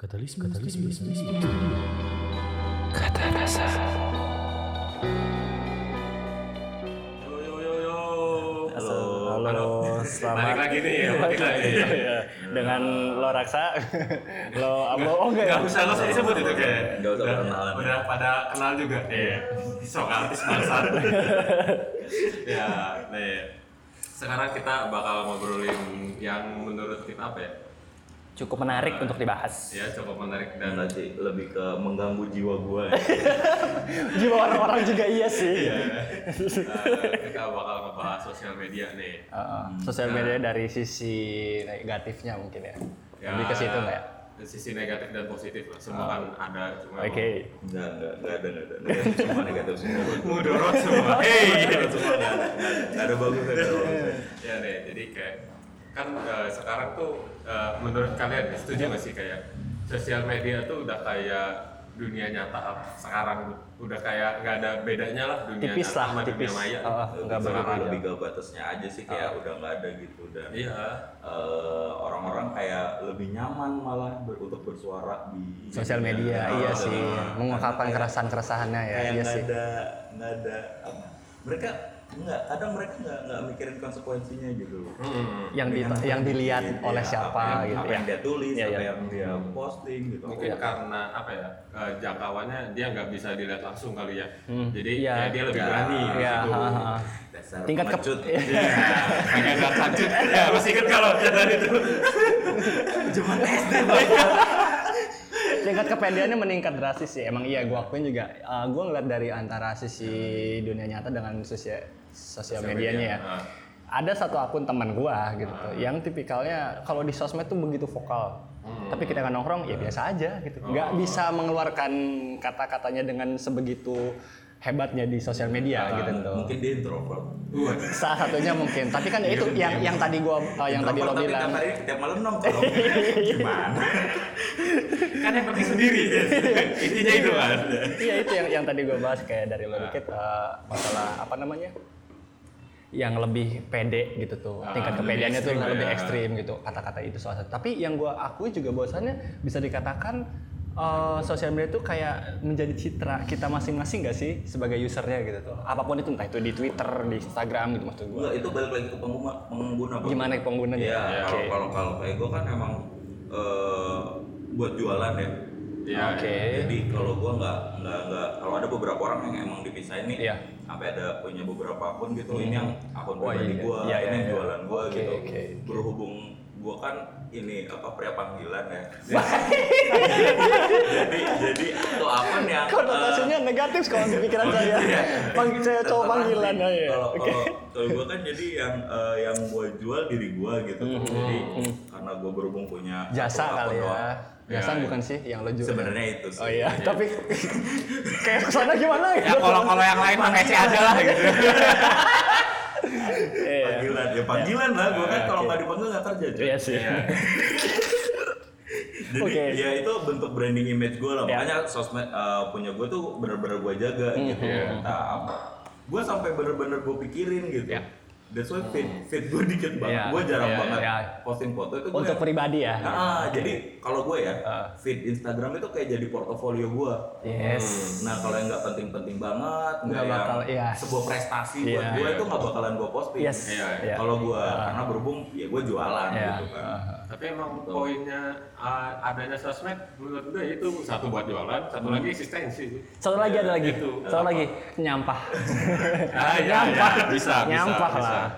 Katalis Katalis Media. Kata kasar. Yo yo yo yo. Halo, halo, selamat. Balik lagi nih ya, balik lagi. Iya, Dengan lo raksa, lo abo, oh enggak ya? Gak usah, gak usah disebut itu kayak. Nggak usah udah, perkenalan. udah pada kenal juga. Iya. Sok artis bangsat. ya, nih. Sekarang kita bakal ngobrolin yang menurut kita apa ya? Cukup menarik untuk dibahas. Ya cukup menarik dan sih, lebih ke mengganggu jiwa gue. Jiwa orang-orang juga iya sih. Nah, kita bakal ngebahas sosial media nih. Heeh. Sosial media dari sisi negatifnya mungkin ya. Lebih ke situ nggak ya? Sisi negatif dan positif lah. Semua kan ada. Cuma Oke. Enggak, enggak, enggak ada, enggak ada. Negatif semua, negatif semua. Mudorot semua. Hey. Enggak ada. Enggak ada ada bagusnya. ya nih jadi kayak kan eh, sekarang tuh eh, menurut kalian setuju nggak sih kayak sosial media tuh udah kayak dunia nyata sekarang udah kayak nggak ada bedanya lah dunia Tipis nyata lah, sama tipis. dunia maya Oh, nggak Lebih- berbeda. Lebih ke batasnya aja sih, kayak udah enggak ada gitu. Dan iya eh, orang-orang kayak lebih nyaman malah ber- untuk bersuara di Sosial media, iya dan- sih. Mengungkapkan kayak- keresahan-keresahannya ya, kayak iya nggak sih. ada nggak ada apa, mereka enggak kadang mereka nggak nggak mikirin konsekuensinya gitu loh Hmm. Yang di, yang dilihat iya, oleh apa siapa yang, gitu apa ya. yang dia tulis Iya, apa iya. yang dia posting gitu mungkin karena apa ya eh, jangkauannya dia nggak bisa dilihat langsung kali ya Hmm. jadi Iya. kayak dia lebih Ya, berani di Iya, situ. ha, ha. dasar Tingkat ke pengecut. Iya, kayak nggak lanjut. Ya, masih inget kalau catatan itu. cuma SD tingkat kepedeannya meningkat drastis sih. Emang iya, gua akuin juga. Uh, gua ngeliat dari antara sisi dunia nyata dengan sosial sosial medianya ya. Nah, Ada satu akun teman gua gitu tuh, yang tipikalnya kalau di sosmed tuh begitu vokal. Tapi kita kan nongkrong ya biasa aja gitu. Nggak bisa mengeluarkan kata-katanya dengan sebegitu hebatnya di sosial media gitu tuh. mungkin dia introvert Salah satunya mungkin. Tapi kan ya itu yang yang tadi gua uh, yang tadi lo Introvert tapi bilang. tiap hari tiap malam nongkrong gimana kan yang penting sendiri. Intinya itu kan. Iya itu yang yang tadi gue bahas kayak dari lo dikit eh, masalah apa namanya yang lebih pede gitu tuh. Ah, tingkat kepedeannya tuh ekstrim lebih ya. ekstrim gitu. Kata-kata itu salah satu. Tapi yang gue akui juga bahwasannya bisa dikatakan eh, sosial media itu kayak menjadi citra kita masing-masing gak sih sebagai usernya gitu tuh? Apa pun itu entah itu di Twitter di Instagram gitu maksud gue itu balik lagi ke pengguna pengguna. Gimana penggunanya? Iya, Iya, kalau Oke. kalau kalau kayak gue kan emang eh, buat jualan ya. Iya. Oke. Jadi kalau gue nggak nggak nggak kalau ada beberapa orang yang emang dipisahin nih, Iya. sampai ada punya beberapa akun gitu, ini yang akun Oh, pribadi iya. gue, Iya, ini iya, yang iya. jualan gue Oke, gitu. oke, oke. Berhubung gue kan ini apa pria panggilan ya. jadi jadi itu akun yang konotasinya negatif kalau di pikiran saya Iya. panggil saya cowok panggilan sih. Kalau Oke. kalau kalau gue kan jadi yang eh, yang gue jual diri gue gitu. Jadi karena gue berhubung punya Hmm, jasa kali ya doang. jasa Iya, bukan sih yang lo jual Sebenarnya itu sih. Oh iya, tapi kayak ke sana gimana Ya kalau kalau yang lain mah kece aja lah gitu. Iya. Panggilan, ya panggilan lah. Gue kan Iya, kalau nggak dipanggil nggak kerja. Iya sih. Jadi Oke. ya itu bentuk branding image gue lah. Ya. Makanya sosmed eh, punya gue tuh bener-bener gue jaga Hmm. gitu. Entah apa. Gue sampai bener-bener gue pikirin gitu. Ya. That's why fit fit gue dikit banget. Ya, Gue jarang ya, banget ya. posting foto itu gue Untuk pribadi ya. Ah, jadi kalau gue ya, Ah. feed Instagram itu kayak jadi portofolio gue. Yes. Nah kalau yang nggak penting-penting banget, nggak bakal, iya. sebuah prestasi buat Iya. gue itu nggak bakalan gue posting. Yes. Iya, iya. Kalau gue karena berhubung ya gue jualan Iya. gitu kan. Ah. Tapi emang poinnya uh, adanya sosmed menurut gue itu satu buat jualan, satu lagi eksistensi. Satu lagi ada lagi. Itu. Satu lagi nyampah. Ah, iya, nyampah. iya. Bisa, bisa, Nyampah bisa. lah.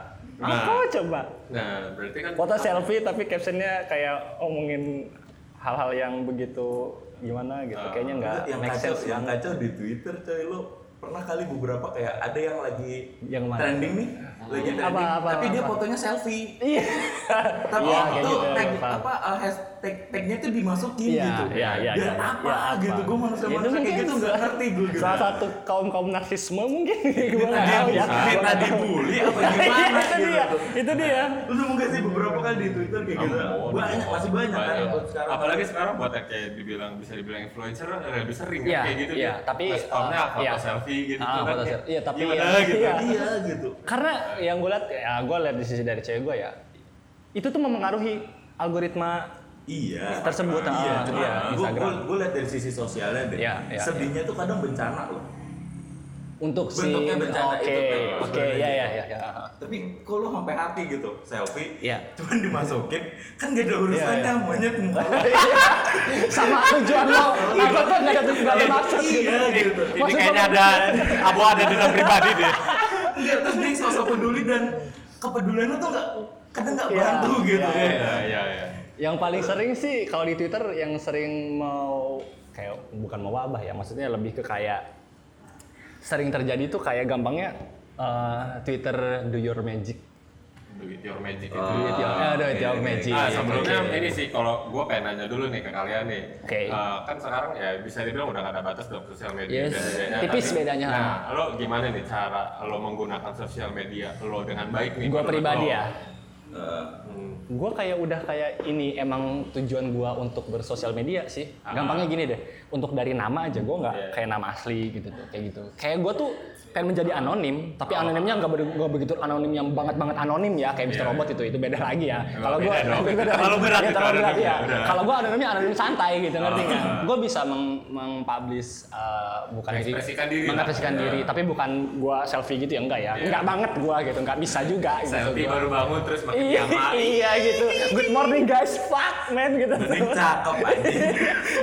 Nah. Apa coba? Nah, berarti kan Foto selfie tapi captionnya kayak omongin hal-hal yang begitu gimana gitu. Ah. Kayaknya nggak yang kacau, yang kacau di Twitter coy lo pernah kali beberapa kayak ada yang lagi Yang mana? trending nih, lagi trending, Apa, apa, tapi dia apa? fotonya selfie. Iya. tapi kayak itu gitu, tag paham. apa uh, hashtag tagnya tuh dimasukin Iya, gitu iya, iya, biar iya. apa Ya, apa? gitu gue manusia manusia kayak gitu nggak ngerti gue gitu Salah satu kaum kaum narsisme mungkin gue tahu ya. minta dibully apa Iya, gimana itu gitu dia, itu dia. lu nemu gak sih beberapa kali di Twitter kayak gitu banyak masih banyak kan buat sekarang Apalagi sekarang buat yang kayak dibilang bisa dibilang influencer lebih sering kan Iya, kayak gitu. iya, tuh. tapi, Responnya foto iya. selfie gitu Ah, kan. foto selfie. Iya, tapi gimana ya- gitu. iya. iya gitu Karena yang gue lihat, ya gue lihat di sisi dari cewek gue ya, itu tuh mempengaruhi algoritma Iya. Tersebut, ah, iya, cuma iya, gue Instagram. gue lihat dari sisi sosialnya deh. Iya, iya, Sedihnya tuh kadang bencana loh. Untuk si Bentuknya bencana Oke, itu kan, oke, ya ya ya ya. Tapi kalau sampai hati gitu, selfie, Iya. cuman dimasukin, kan gak ada urusannya Iya, iya. monyet muka lo. Sama tujuan lo, apa tuh nggak ada ada maksud gitu. Iya gitu. Ini kayaknya lo- ada abu ada dendam pribadi deh. Enggak, terus dia sosok peduli dan kepeduliannya tuh nggak kadang nggak Iya, bantu gitu. iya, Iya iya iya. Yang paling sering sih kalau di Twitter yang sering mau kayak bukan mau wabah ya, maksudnya lebih ke kayak sering terjadi tuh kayak gampangnya eh, Twitter do your magic. Do it your magic itu. Oh. Do it your, eh, do it your magic. Ah, sebelumnya Oke. ini sih kalau gue pengen nanya dulu nih ke kalian nih. Oke. Eh, kan sekarang ya bisa dibilang udah gak ada batas dong sosial media Yes, dan bedanya. tipis Tapi, bedanya. Nah, lo gimana nih cara lo menggunakan sosial media lo dengan baik nih? Gua menurut pribadi lo? ya, Eh, Hmm. gue kayak udah kayak ini emang tujuan gue untuk bersosial media sih. Ah. Gampangnya gini deh, untuk dari nama aja gue nggak Iya. kayak nama asli gitu tuh, kayak gitu. Kayak gue tuh pengen menjadi anonim, tapi Oh. anonimnya nggak ber- nggak begitu anonim yang banget banget anonim ya, kayak Mr. Iya. Robot itu itu beda lagi ya. Kalau gue beda Terlalu lagi. berat Ya, itu terlalu berat ya. Kalau gue anonimnya anonim santai gitu, ngerti nggak? Ah. Gue bisa meng mengpublish uh, bukan Mengekspresikan diri mengekspresikan Iya. diri, tapi bukan gue selfie gitu ya enggak ya, Iya. enggak banget gue gitu, enggak bisa juga. gitu Selfie baru bangun terus makin Iya, iya gitu. Good morning guys, fuck man gitu. Mending cakep anjing.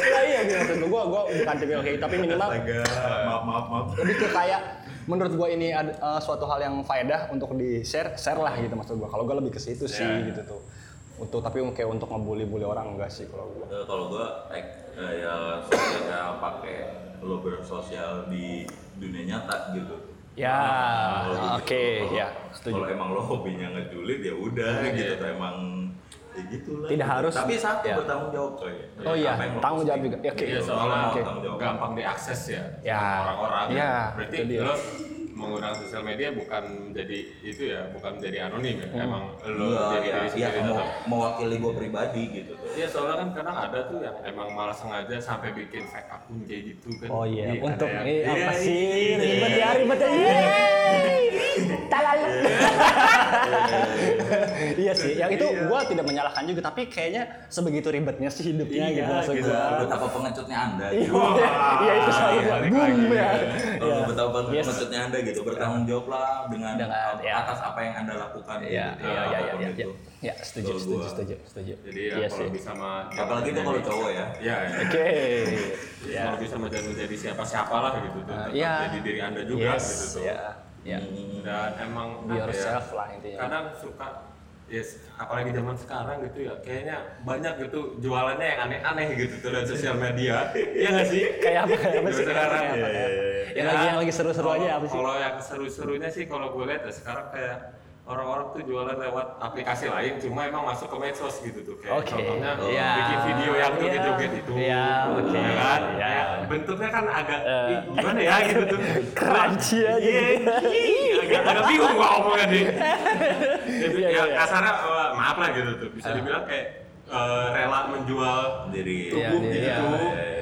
Nah, iya gitu gue, gue bukan tipe kayak gitu, tapi minimal maaf maaf maaf. lebih ke kayak menurut gue ini ada eh, suatu hal yang faedah untuk di share, share lah gitu maksud gue. Kalau gue lebih ke situ sih Iya. gitu tuh. Untuk tapi kayak untuk ngebully-bully orang enggak sih kalau gue. Eh, kalau gua like, eh, ya sosialnya pakai lo bersosial di dunia nyata gitu. Ya, oke, ya, setuju. Kalau emang lo hobinya ngejulit ya udah Iya. gitu. Tuh emang ya gitu lah. Tidak harus, Tapi satu ya. bertanggung jawab coy. Oh iya, tanggung jawab juga. Ya, Oke. Iya soalnya Oke. Tanggung jawab. gampang diakses ya, Ya. orang-orang. Ya, Berarti lo menggunakan sosial media bukan jadi itu ya, bukan jadi anonim ya. Emang lo Iya, jadi ya, diri ya, mau, mewakili gue pribadi gitu tuh. Iya soalnya kan kadang ada tuh yang emang malah sengaja sampai bikin fake akun kayak gitu kan. Oh iya, ada untuk yang- ini apa Iya, sih iya, ribet iya. ya ribet ya. Talal. iya sih, yang itu gua tidak menyalahkan juga, tapi kayaknya sebegitu ribetnya sih hidupnya Iya, gitu maksud gitu. gua. Betapa pengecutnya anda. Iya, iya itu iya, balik boom ya. Iya. betapa pengecutnya anda gitu bertanggung jawab lah dengan, Dengan, ya. atas apa yang anda lakukan. Iya, gitu. iya, iya, iya, Apa pun iya, itu. iya. Ya, setuju, setuju, gua- setuju, setuju. Jadi ya Iya kalau sih. bisa mah Apalagi itu kalau cowok ya. Iya, iya. Oke. Ya. Kalau bisa mah jangan menjadi siapa-siapa lah gitu tuh. Tetap iya. jadi diri anda juga Yes, gitu tuh. ya. Ya. Hmm. Dan emang Be ya, yourself lah intinya. Kadang suka Yes, apalagi zaman sekarang gitu ya, kayaknya banyak gitu jualannya yang aneh-aneh gitu tuh dari sosial media. Iya nggak sih? Kayak apa? Kayak apa sih? Sekarang. Iya, iya, iya. Yang lagi yang lagi seru-seru aja apa sih? Kalau yang seru-serunya sih kalau gue lihat ya sekarang kayak orang-orang tuh jualan lewat aplikasi lain, cuma emang masuk ke medsos gitu tuh kayak Oke. contohnya Iya. bikin video yang Iya. joget-joget itu, Iya, oke. ya kan? Iya. Ya, bentuknya kan agak Eh. ih, gimana ya gitu tuh, Crunchy Iya, gitu. iya, agak, agak bingung gua ngomongnya nih. Jadi Iya, ya iya, iya. kasarnya eh, maaf lah gitu tuh, bisa dibilang kayak eh, rela menjual Diri. Iya, tubuh iya, gitu.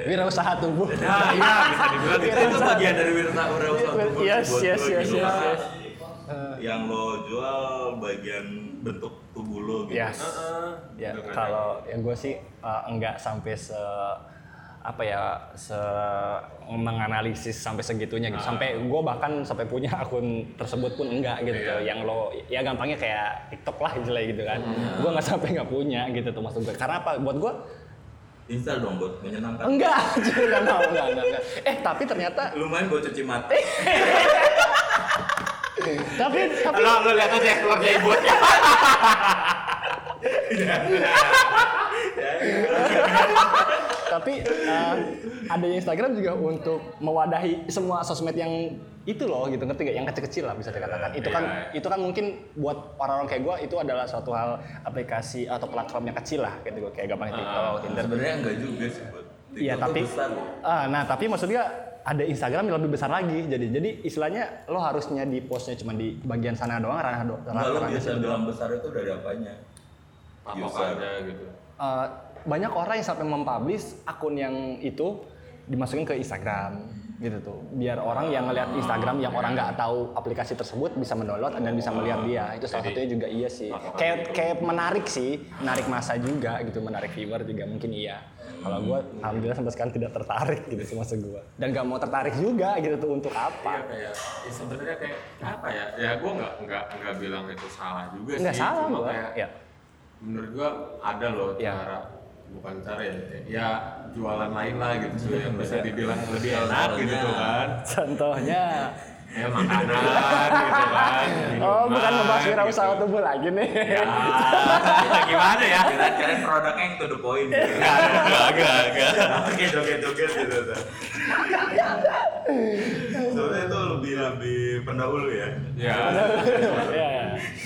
Wirausaha tubuh. Nah, iya bisa dibilang gitu. itu bagian dari wirausaha wirausaha Yes, buat yes, yes, gitu. yes, Yes. yang lo jual bagian bentuk tubuh lo gitu. Yes. Heeh. Ya, Gitu kan. kalau yang gue sih uh, enggak sampai se apa ya se menganalisis sampai segitunya gitu. Sampai gue bahkan sampai punya akun tersebut pun enggak gitu. Iya. Yang lo ya gampangnya kayak TikTok lah istilah gitu kan. Gue nggak sampai nggak punya gitu tuh maksud gue. Karena apa? Buat gue Install dong buat menyenangkan. enggak, enggak mau, enggak, enggak, enggak. Eh tapi ternyata, Lumayan buat cuci mata. tapi tapi Lo lo lihat aja explore-nya ibu. tapi uh, adanya Instagram juga untuk mewadahi semua sosmed yang itu loh gitu ngerti gak yang kecil-kecil lah bisa dikatakan itu kan Iya. itu kan mungkin buat orang-orang kayak gue itu adalah suatu hal aplikasi atau platform yang kecil lah gitu kayak gampang TikTok, Tinder Sebenarnya enggak juga sih buat. Iya tapi besar ah, nah tapi maksudnya ada Instagram yang lebih besar lagi jadi jadi istilahnya lo harusnya di postnya cuma di bagian sana doang ranah do ranah Enggak lo ranah biasa bilang besar itu dari apanya? Patokannya gitu. Eh, banyak orang yang sampai mempublish akun yang itu dimasukin ke Instagram gitu tuh. Biar orang yang ngeliat Instagram yang orang nggak tahu aplikasi tersebut bisa mendownload dan bisa melihat dia. Itu salah satunya juga iya sih. Kayak kayak menarik sih. Menarik masa juga gitu menarik viewer juga mungkin iya. Kalau gue alhamdulillah sampai sekarang tidak tertarik gitu sih maksud gue dan gak mau tertarik juga gitu tuh untuk Iya apa kayak ya sebenarnya kayak apa ya? Ya gue nggak nggak nggak bilang itu salah juga nggak sih. salah Cuma gue kayak ya menurut gua ada loh Ya. cara bukan cara ya ya jualan lain lah gitu. Yang bisa dibilang lebih enak gitu tuh kan. Contohnya. Ya makanan gitu kan oh bukan minuman, ngebahas wirausaha gitu. tubuh lagi nih. Ya gimana ya? Kirain produknya yang to the point gitu. agak agak agak Oke, joget-joget gitu tuh. Soalnya itu lebih lebih pendahulu ya. ya. Iya,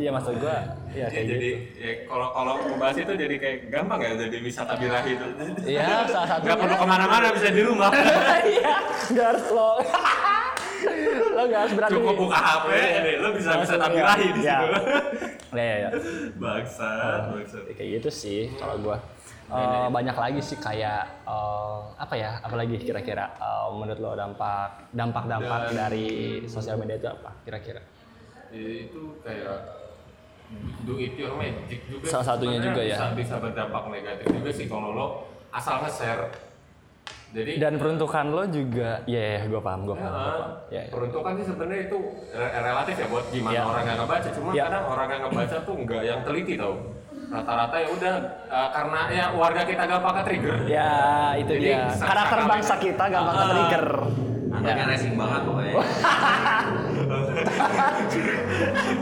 iya. Iya maksud gua, ya Ya, kayak jadi gitu. ya, kalau kalau membahas itu jadi kayak gampang ya jadi wisata birahi itu Iya, salah satunya. nggak perlu ke mana-mana bisa di rumah Iya, nggak harus lo. lo nggak harus berarti. cukup buka HP ini lo bisa iya. birahi di Iya. situ Iya, iya, iya. Bangsat, bangsat. kayak gitu sih kalau gua Eh, banyak lagi sih kayak eh, apa ya apalagi kira-kira eh, menurut lo dampak dampak dampak dari sosial media itu apa kira-kira Ya, itu kayak do it your magic juga Salah satunya juga ya. bisa, berdampak negatif juga sih kalau lo asal nge-share jadi dan peruntukan lo juga ya ya gue paham gue ya, paham, gua paham. Ya, ya. peruntukan sih sebenarnya itu re- relatif ya buat gimana Ya. orang yang ngebaca cuma Ya. kadang orang yang ngebaca tuh nggak yang teliti tau rata-rata ya udah eh, karena ya warga kita gampang ke trigger ya itu Jadi, dia karakter bangsa kita gampang ke Ah. trigger Anaknya racing banget pokoknya.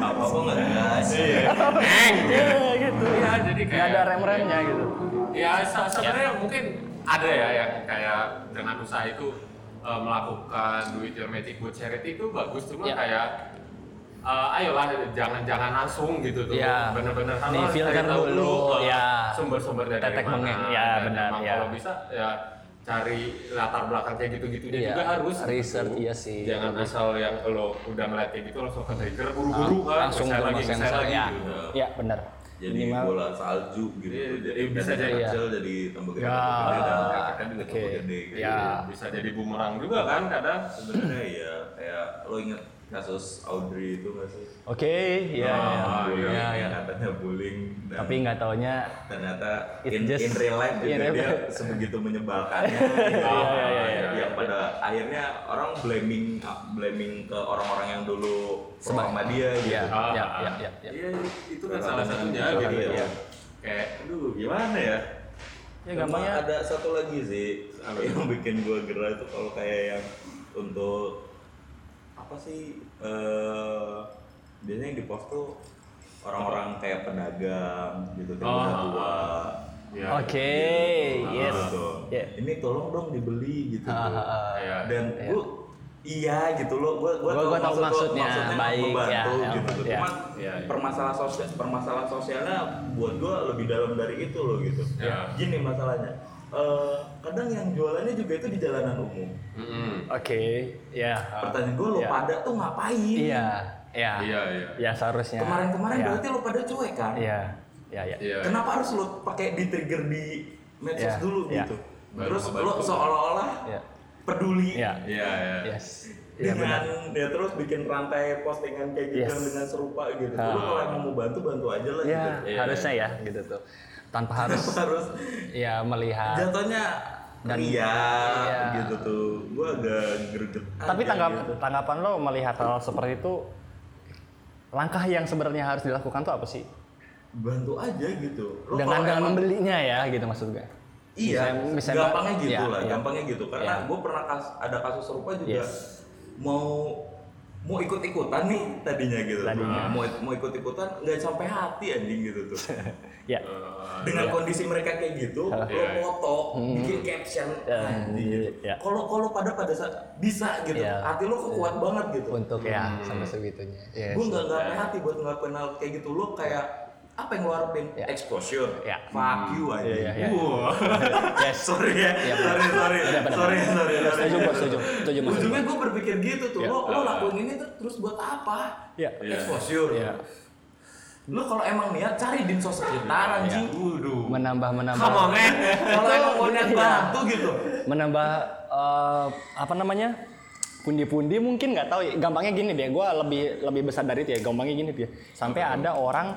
Iya gitu Iya, jadi kayak ada rem remnya gitu Ya se- sebenarnya mungkin ada ya yang kayak dengan usaha itu eh, melakukan do it your magic buat charity itu bagus cuma Ya. kayak eh, ayolah jangan jangan langsung gitu tuh Ya. bener-bener harus filter cari tahu dulu, eh, ya. sumber-sumber dari Tetek mana ya, Dan benar, emang ya. kalau bisa ya cari latar belakang kayak gitu-gitunya Iya, juga harus research, gitu. iya sih. jangan asal yang lo udah ngeliat kayak gitu langsung ke trigger buru-buru kan langsung ke lagi saya lagi ya gitu. ya benar Jadi Minimal- bola salju gitu. Iya, jadi bisa dari jadi, kecil jadi tambah gede, Ya. dan juga Oke. tambah gede. Gitu. Ya. bisa jadi bumerang juga kan kadang Sebenarnya ya kayak lo inget kasus Audrey itu nggak sih? oke ya Ah, ya iya. ya, ya. katanya bullying dan tapi nggak taunya ternyata in, just- in real life juga in real dia life. sebegitu menyebalkannya Iya, iya, iya, yang iya. pada akhirnya orang blaming blaming ke orang-orang yang dulu sama dia gitu ya Ah, ya ah. ya ya, ya. Iya, itu kan salah Salah satunya gitu iya. ya. Kayak aduh gimana ya Ya, gampangnya- ada satu lagi sih yang bikin gua gerah itu kalau kayak yang untuk apa sih eh biasanya yang di post tuh orang-orang kayak pedagang gitu kan Oh, udah ah, tua ya, oke Nah, yes gitu. Ya. ini tolong dong dibeli gitu ah. ya. dan gua iya gitu loh gua gua, Gua- gua tahu maksud lo- maksudnya, baik, membantu ya, gitu ya. cuman Ya, ya. permasalahan sosial permasalahan sosialnya buat gua lebih dalam dari itu loh gitu Ya. gini masalahnya Eh, kadang yang jualannya juga itu di jalanan umum Mm-mm. oke ya pertanyaan gua lo Ya. pada tuh ngapain iya ya Iya, iya. ya seharusnya kemarin-kemarin ya. berarti lo pada cuek kan iya ya ya Iya. kenapa harus lo pakai di trigger di medsos Ya, dulu ya. gitu Baru terus lo seolah-olah ya peduli ya Iya, iya. yes ya benar dengan ya terus bikin rantai postingan kayak gitu Yes. dengan serupa gitu. Ah. Lu kalau emang mau bantu bantu aja lah ya gitu. Iya. harusnya ya gitu tuh tanpa harus Harus ya melihat jatuhnya Dan- ria Iya. gitu tuh. Gua agak greget. Tapi aja tanggap, gitu. tanggapan lo melihat hal seperti itu, langkah yang sebenarnya harus dilakukan tuh apa sih? bantu aja gitu. Lo dengan dengan emang- membelinya ya, gitu maksud gue. Iya, Misalnya- misalnya- gampangnya gitu iya, lah, iya. gampangnya gitu. Karena Iya. gue pernah kas, ada kasus serupa juga Yes. mau mau ikut-ikutan nih tadinya gitu. Tadinya. Mau mau ikut-ikutan nggak sampai hati anjing gitu tuh. Ya, dengan kondisi mereka kayak gitu, lo Iya. foto, bikin caption, Ya, anjing gitu. iya. Kalau kalau pada pada saat bisa gitu, Iya. hati lo kok kuat banget gitu. untuk ya sampai segitunya. Yes. Gue nggak nggak hati buat ngelakuin hal kayak gitu. Lo kayak apa yang harapin? Ya. Exposure, Ya. fuck you aja. Iya, iya, iya. Wah. Yes. sorry ya, Iya, sorry sorry, benar, sorry sorry. sorry. Setuju, gua setuju. Setuju, Ujungnya gue berpikir gitu tuh, Ya. lo lo lakuin ini tuh terus buat apa? Ya. Iya. Exposure. Ya. Lu kalau emang niat cari dinsos sekitar anjing Waduh. menambah menambah Come on, man. Kalau emang mau niat Iya. bantu gitu. menambah eh, apa namanya pundi-pundi mungkin nggak tahu ya. gampangnya gini deh gue lebih lebih besar dari itu ya gampangnya gini dia sampai ada orang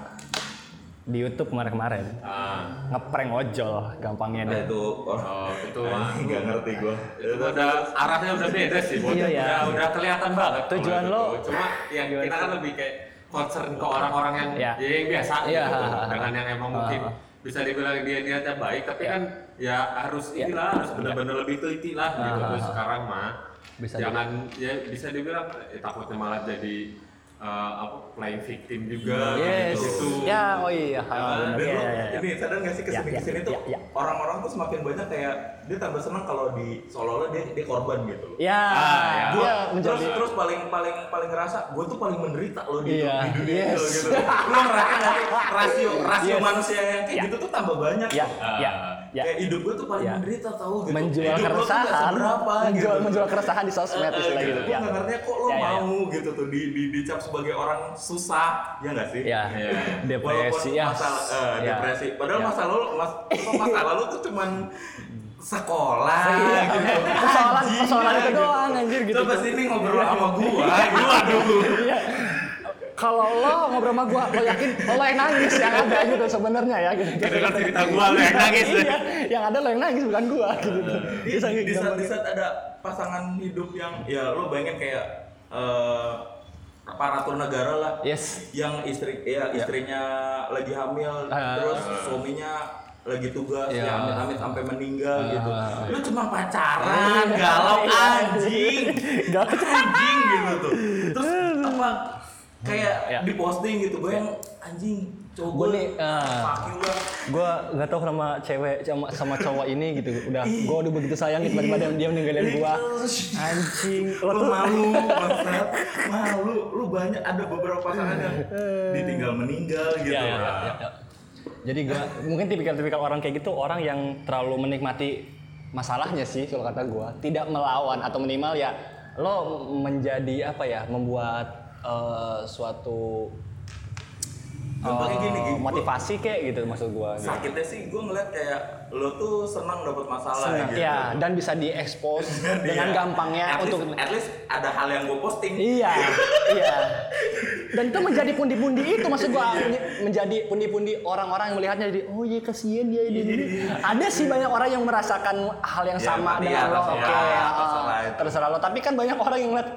di YouTube kemarin-kemarin Ah, ngeprank ojol gampangnya Nah deh itu oh, oh, itu anjing, nggak ngerti gua. itu udah arahnya udah beda sih. Iya, iya. Udah, udah kelihatan banget. Tujuan lo-. Cuma yang kita kan lebih kayak concern ke orang-orang yang Iya. ya, yang biasa Iya, gitu. ha. Dengan yang emang Ha, mungkin ha. bisa dibilang dia niatnya baik, tapi kan ya harus Iya. inilah harus benar-benar lebih teliti lah gitu. Ha, Terus ha. sekarang mah Bisa jangan ya bisa dibilang eh, takutnya malah jadi eh, apa playing victim juga yes gitu. ya oh iya ha, Dan benar lu, ya, ya, ya. ini sadar nggak sih ke sini Ya, ya, ke sini tuh ya, ya. orang-orang tuh semakin banyak kayak dia tambah senang kalau di seolah-olah dia dia korban gitu loh. ya Ah, ya. Gua, dia terus menjadi terus paling paling paling ngerasa gue tuh paling menderita loh di, Iya, di dunia yes. itu gitu. Lu ngerasa rasio rasio Yes. manusia yang kayak Ya. gitu tuh tambah banyak. ya loh. ya ya Kayak hidup gue tuh paling Ya. menderita tahu gitu. menjual Hidup keresahan seberapa menjual gitu. menjual keresahan di sosmed istilah gitu Gue ya nggak ngerti kok lo Ya, ya, ya. mau gitu tuh di, di dicap sebagai orang susah ya nggak sih? ya Iya. depresi Walaupun ya masalah eh, Ya. depresi. Padahal Ya. masa lalu mas, masa lalu tuh cuman sekolah Iya. gitu. Persoalan- persoalan itu gitu. doang, anjir, gitu. Coba sini ngobrol sama gua gitu. Aduh. Iya. Kalau lo ngobrol sama gua, lo yakin lo yang nangis yang ada gitu sebenarnya ya gitu. Dengar cerita gua lo yang nangis. iya, yang ada lo yang nangis bukan gua gitu. Di, Bisa di, di saat, di saat ada pasangan hidup yang ya lo bayangin kayak eh aparatur negara lah Yes. yang istri ya istrinya lagi hamil Ah. terus suaminya lagi tugas Iya. ya amit-amit sampai meninggal gitu Ah. lu cuma pacaran galau anjing Galau. anjing gitu tuh terus apa kayak Ya. diposting gitu gue yang anjing Gua coba nih, ah. lah Gua nggak tahu sama cewek sama, sama cowok ini gitu. Udah, gua udah begitu sayang gitu tiba-tiba dia- meninggalin gua. Anjing, lo lu tuh malu bangsat malu lu banyak ada beberapa pasangan yang ditinggal meninggal gitu Ya, ya, ya, ya, ya. Jadi gua mungkin tipikal-tipikal orang kayak gitu orang yang terlalu menikmati masalahnya sih kalau kata gua, tidak melawan atau minimal ya lo menjadi apa ya, membuat eh, suatu eh, gini, gini, gua- motivasi kayak gitu maksud gua. gitu. sakitnya sih gue ngeliat kayak lo tuh senang dapat masalah Senang, gitu ya, dan bisa diekspos dengan Iya. gampangnya at untuk least, at least ada hal yang gue posting Iya, iya. Dan itu menjadi pundi-pundi itu maksud gua menjadi pundi-pundi orang-orang yang melihatnya jadi oh iya kasihan dia ini ini. Ada sih banyak orang yang merasakan hal yang Ya, sama dengan ya, lo. Oke, ah, terserah itu. terserah lo. Tapi kan banyak orang yang ngeliat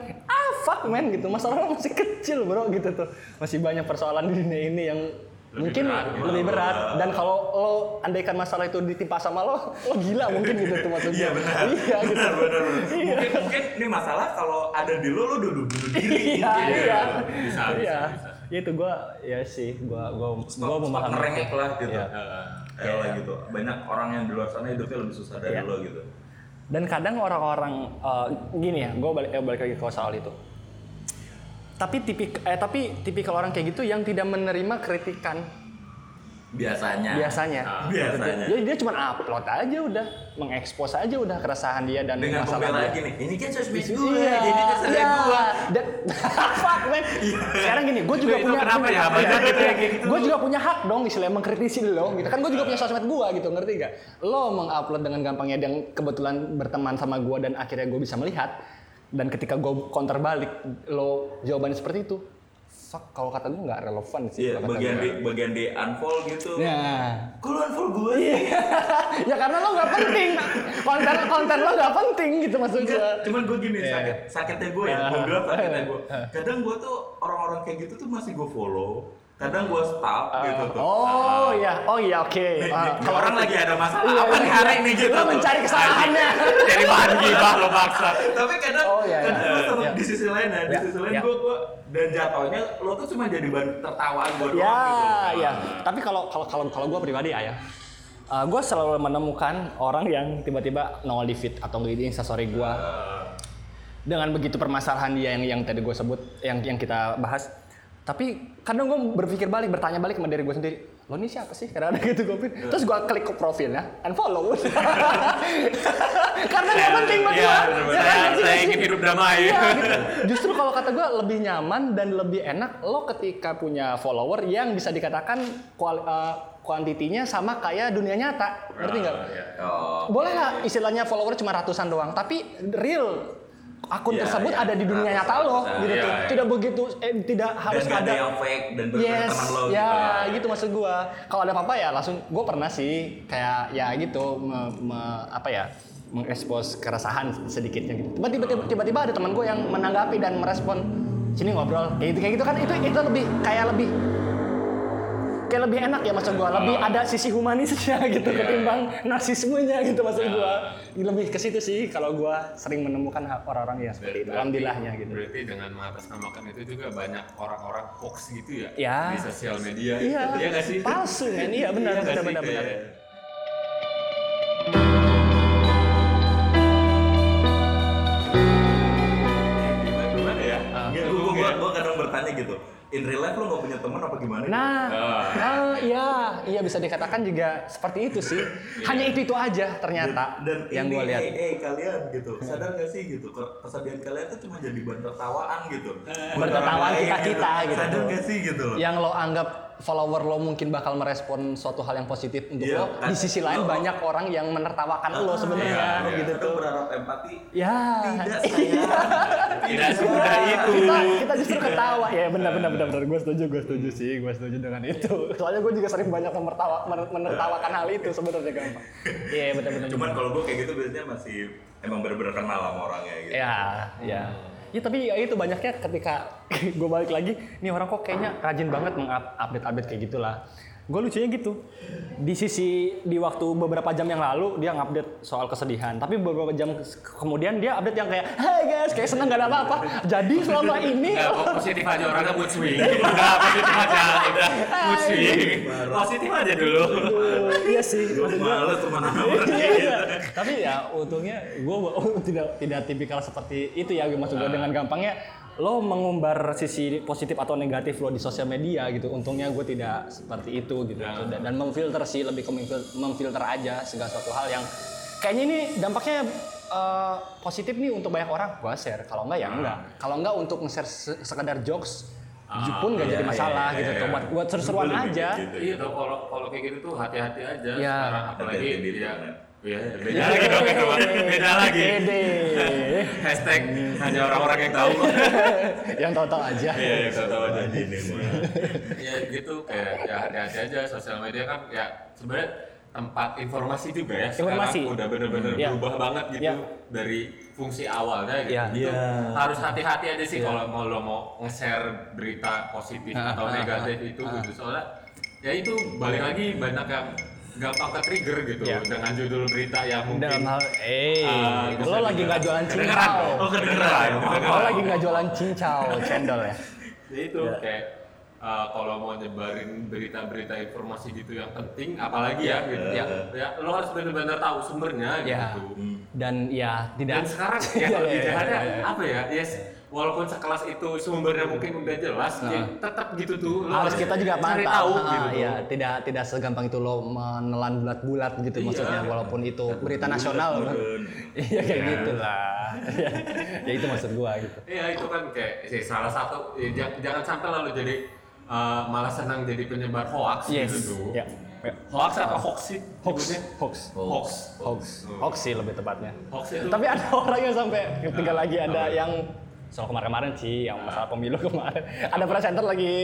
fuck man gitu. Masalah lo masih kecil bro gitu tuh. Masih banyak persoalan di dunia ini yang mungkin berat, gitu. lebih berat dan kalau lo andaikan masalah itu ditimpa sama lo lo gila mungkin gitu tuh maksudnya Iya benar. iya gitu Benar benar. benar. Iya. Mungkin mungkin ini masalah kalau ada di lo lo udah bunuh diri. iya iya Bisa, bisa, iya bisa. ya itu gua ya sih gua gua Stop, gua stop memahami lah gitu. Iya. Eh, Kayak lah gitu. Banyak orang yang di luar sana hidupnya lebih susah dari Iya. lo gitu. dan kadang orang-orang eh, gini ya gua balik eh, balik lagi ke soal itu tapi tipik eh tapi tipikal orang kayak gitu yang tidak menerima kritikan Biasanya. biasanya Ah, biasanya. jadi dia cuma upload aja udah mengekspos aja udah keresahan dia dan Dengan masalah dia gini, ini kan sosmed gue, Iya, ini kan sosmed iya. gue. Dan fuck man. Sekarang gini, gue juga Itu punya kenapa ya? Banyak Iya, gitu ya, kayak gitu. Gue juga punya hak dong istilah mengkritisi lo gitu. Kan gue juga punya sosmed gue gitu, ngerti gak? Lo mengupload dengan gampangnya dan kebetulan berteman sama gue dan akhirnya gue bisa melihat dan ketika gue counter balik lo jawabannya seperti itu. Fuck, kalau kata gue nggak relevan sih. Iya, kata bagian di bagian di unfollow gitu. Ya. Kok lu unfollow gue? Iya. ya karena lo nggak penting. Konten konten lo nggak penting gitu maksud gue. Enggak, cuman gue gini, Iya. sakit, sakitnya gue ya, gue bilang sakitnya gue. Kadang gue tuh orang-orang kayak gitu tuh masih gue follow, kadang gue stop gitu tuh. Oh iya, oh iya oke. Nih, Ah, nih, orang lagi ada masalah Iya, apa nih iya. hari ini gitu. Lo tuh. mencari kesalahannya. Jadi bahan gibah lo maksa. Tapi kadang, Oh, iya, kadang iya. sama Iya. di sisi lain ya, di Iya, sisi lain iya. gue, gue dan jatuhnya lo tuh cuma jadi bahan tertawaan gue doang Ya, gitu. ya. Tapi kalau kalau kalau kalau gue pribadi ayah, gue selalu menemukan orang yang tiba-tiba nongol di feed atau di instastory gue dengan begitu permasalahan dia yang yang tadi gue sebut, yang yang kita bahas. Tapi kadang gue berpikir balik, bertanya balik sama diri gue sendiri. Lo ini siapa sih? Karena ada gitu gue. Terus gue klik ke profilnya, unfollow. Karena nggak penting buat Iya, gue. Ya? Saya- ingin hidup damai. Iya gitu. Justru kalau kata gue lebih nyaman dan lebih enak lo ketika punya follower yang bisa dikatakan kual, eh, kuantitinya sama kayak dunia nyata. Ngerti nggak? Oh, iya. Oh. Boleh lah istilahnya follower cuma ratusan doang, tapi real akun Iya, tersebut iya. ada di dunia nyata lo Ratusan. gitu Iya, tuh. iya. Tidak begitu eh, tidak harus ada yang fake dan benar-benar Yes, teman lo ya gitu. gitu maksud gua. Kalau ada apa-apa ya langsung gua pernah sih kayak ya gitu me- me- apa ya mengekspos keresahan sedikitnya gitu. Tiba-tiba tiba-tiba ada teman gua yang menanggapi dan merespon sini ngobrol kayak gitu kayak gitu kan itu itu lebih kayak lebih kayak lebih enak ya maksud gua lebih ada sisi humanisnya gitu Iya. ketimbang narsismenya gitu maksud gua lebih ke situ sih kalau gua sering menemukan orang-orang yang seperti itu alhamdulillahnya gitu Berarti dengan mengatasnamakan itu juga banyak orang-orang hoax gitu ya, Ya. di sosial media. Iya, Iya nggak sih? palsu men. Iya benar, Iya benar, benar, benar. Kayak- Gimana, ya? Gua, gua kadang bertanya gitu. In real life lo gak punya teman apa gimana? Nah, Ah. nah, iya, iya bisa dikatakan juga seperti itu sih. Hanya itu itu aja ternyata dan yang ini, gue lihat. eh, eh, kalian gitu sadar gak sih gitu ke- kesedihan kalian tuh cuma jadi bahan tertawaan gitu Bertertawaan orang lain kita-kita gitu. sadar gak sih gitu loh Yang lo anggap follower lo mungkin bakal merespon suatu hal yang positif untuk Iya, lo. kan. Di sisi lain Lo- banyak orang yang menertawakan lo sebenarnya iya, gitu Kadang tuh. berharap empati Ya. tidak sayang Tidak semudah itu. Kita kita justru ketawa ya benar benar benar benar gue setuju gue setuju sih gue setuju dengan itu. Soalnya gue juga sering banyak menertawa, mener- menertawakan hal itu sebenarnya gampang. Iya benar benar. cuman kalau gue kayak gitu biasanya masih emang bener-bener kenal sama orangnya gitu Ya, ya. Ya tapi ya itu banyaknya ketika gue balik lagi, nih orang kok kayaknya rajin banget mengupdate-update kayak gitulah. Gue lucunya gitu. Di sisi di waktu beberapa jam yang lalu dia ngupdate soal kesedihan, tapi beberapa jam kemudian dia update yang kayak, "Hai guys, kayak seneng gak ada apa-apa." Jadi selama ini Nggak, positif aja orangnya mood swing. Udah positif aja, udah mood swing. Positif aja dulu. Iya sih. gue males teman sama Iya. Tapi ya untungnya gue tidak tidak tipikal seperti itu ya maksud gue dengan gampangnya lo mengumbar sisi positif atau negatif lo di sosial media gitu. Untungnya gue tidak seperti itu gitu dan, dan memfilter sih lebih ke memfil- memfilter aja segala suatu hal yang kayaknya ini dampaknya eh, positif nih untuk banyak orang gue share. Kalau enggak ya enggak. Kalau enggak untuk nge-share se- sekedar jokes pun nggak iya, jadi iya, masalah iya, gitu iya. tuh buat buat seru-seruan aja. kayak gitu. Iya kalau kalau kayak gitu tuh hati-hati aja Iya. sekarang apalagi Hati-hati ya. banget. Iya, beda lagi dong itu. Beda lagi. Hashtag hanya orang-orang yang tahu. yang tahu-tahu aja. Iya, yang tahu aja. ini mah ya gitu kayak ya hati-hati aja sosial media kan ya sebenarnya tempat informasi juga ya Informasi. sekarang udah bener-bener Iya. berubah banget gitu Iya. dari fungsi awalnya gitu Iya. Itu Iya. harus hati-hati aja sih Iya. kalau mau lo mau nge-share berita positif Ah, atau ah, negatif ah, itu ah. gitu soalnya ya itu balik lagi banyak yang gampang ke trigger gitu Iya. dengan judul berita yang mungkin Dalam hal, eh, Ah, lo lagi nggak jualan cincau. Oh, kedengeran. Lo lagi nggak jualan cincau, cendol ya. Ya itu kayak uh, kalau mau nyebarin berita-berita informasi gitu yang penting, apalagi ya, gitu, ya, ya lo harus benar-benar tahu sumbernya Ya. gitu. Dan ya tidak. Dan sekarang ya Iya, iya, jahatnya iya, iya. apa ya? Yes, walaupun sekelas itu sumbernya mungkin udah jelas, ya tetap gitu tuh. Lo harus kita juga cari pantau. tahu Ah, gitu. ya, tidak tidak segampang itu lo menelan bulat-bulat gitu Iya. maksudnya walaupun itu berita nasional. kan. Iya kayak gitulah. Ya, ya itu maksud gua gitu. Iya itu kan kayak sih salah satu ya, jangan, jangan sampai lalu jadi uh, malah senang jadi penyebar hoax Yes. gitu tuh. Ya. Hoax apa hoax sih? Hoax, hoax, Hoax. hoax, hoax sih lebih tepatnya. Hoax itu. Tapi ada orang yang sampai ketika lagi ada yang soal kemarin-kemarin sih, yang masalah pemilu kemarin. Ada presenter lagi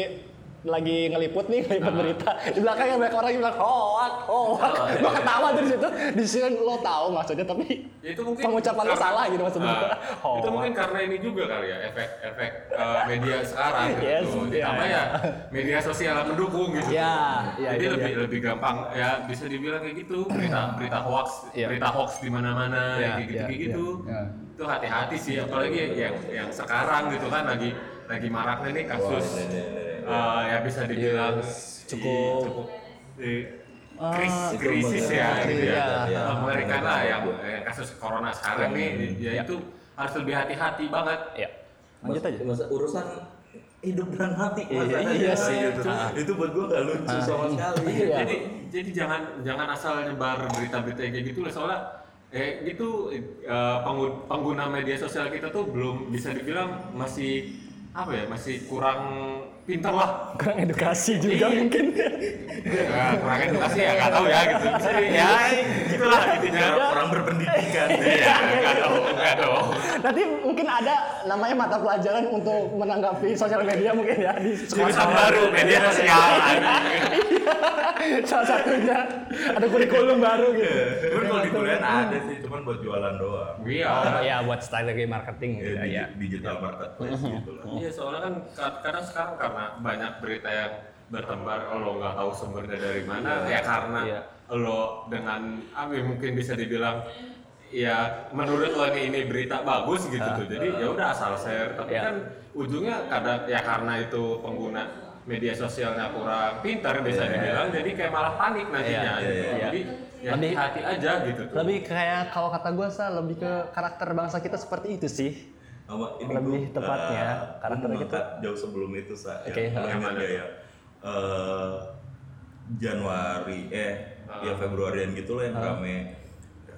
lagi ngeliput nih, ngeliput berita. Di belakangnya banyak orang yang bilang hoax, hoax. Oh, iya, Gua iya. ketawa dari situ. Di sini lo tahu maksudnya, tapi Ya, itu mungkin pengucapan lo salah gitu maksudnya. Ah, Hoax. itu mungkin karena ini juga kali ya efek efek uh, media sekarang gitu. Yes, Ditambah iya. ya media sosial mendukung gitu. Iya, iya, Jadi iya, lebih iya. lebih gampang ya bisa dibilang kayak gitu berita berita hoax Iya. berita hoax di mana-mana Iya, kayak gitu iya, kayak gitu. iya, iya. Itu hati-hati sih apalagi yang yang sekarang gitu kan lagi lagi maraknya nih kasus uh, ya bisa dibilang cukup- cukup eh, Ah, kris- itu krisis ya gitu ya. Iya. Mengerikan lah yang yang kasus corona sekarang nih ya Iya. itu harus lebih hati-hati banget. Ya. Lanjut aja. Masa urusan hidup dan mati Iya, masalahnya. iya sih. itu, itu buat gua gak lucu sama sekali Iya. Jadi jadi jangan jangan asal nyebar berita-berita kayak gitu lah soalnya eh itu eh, penggu- pengguna media sosial kita tuh belum bisa dibilang masih apa ya masih kurang pinter lah. Kurang edukasi juga Iya. mungkin. Ya, kurang edukasi ya nggak tahu ya gitu. Bisa di- ya gitulah intinya. Orang berpendidikan. Iya nggak tahu nggak tahu. Nanti mungkin ada namanya mata pelajaran untuk menanggapi sosial media mungkin ya di sekolah jurusan baru media sosial salah satunya. Ada kurikulum baru gitu. Cuman kalau di kuliah ada sih cuman buat jualan doang. Iya ya buat strategi marketing gitu ya, ya, di- digital marketplace gitu lah. Iya soalnya kan ka- kadang sekarang karena banyak berita yang bertebar oh, lo nggak tahu sumbernya dari mana ya karena Iya. lo dengan apa ya, mungkin bisa dibilang ya menurut lo ini, ini berita bagus gitu tuh. Jadi ya udah asal share. Tapi Iya. kan ujungnya kadang ya karena itu pengguna media sosialnya kurang pintar bisa dibilang jadi kayak malah panik nantinya Iya, gitu. iya, iya. jadi ya Lebih- hati aja gitu. tuh. lebih kayak kalau kata gue sa lebih ke karakter bangsa kita seperti itu sih. Sama ini Lebih gua, tepatnya, eh, karakter mengangkat jauh sebelum itu sa Oke, yang ha. lo ingat nggak ya. Eh, Januari eh ya Februarian gitu lah yang rame.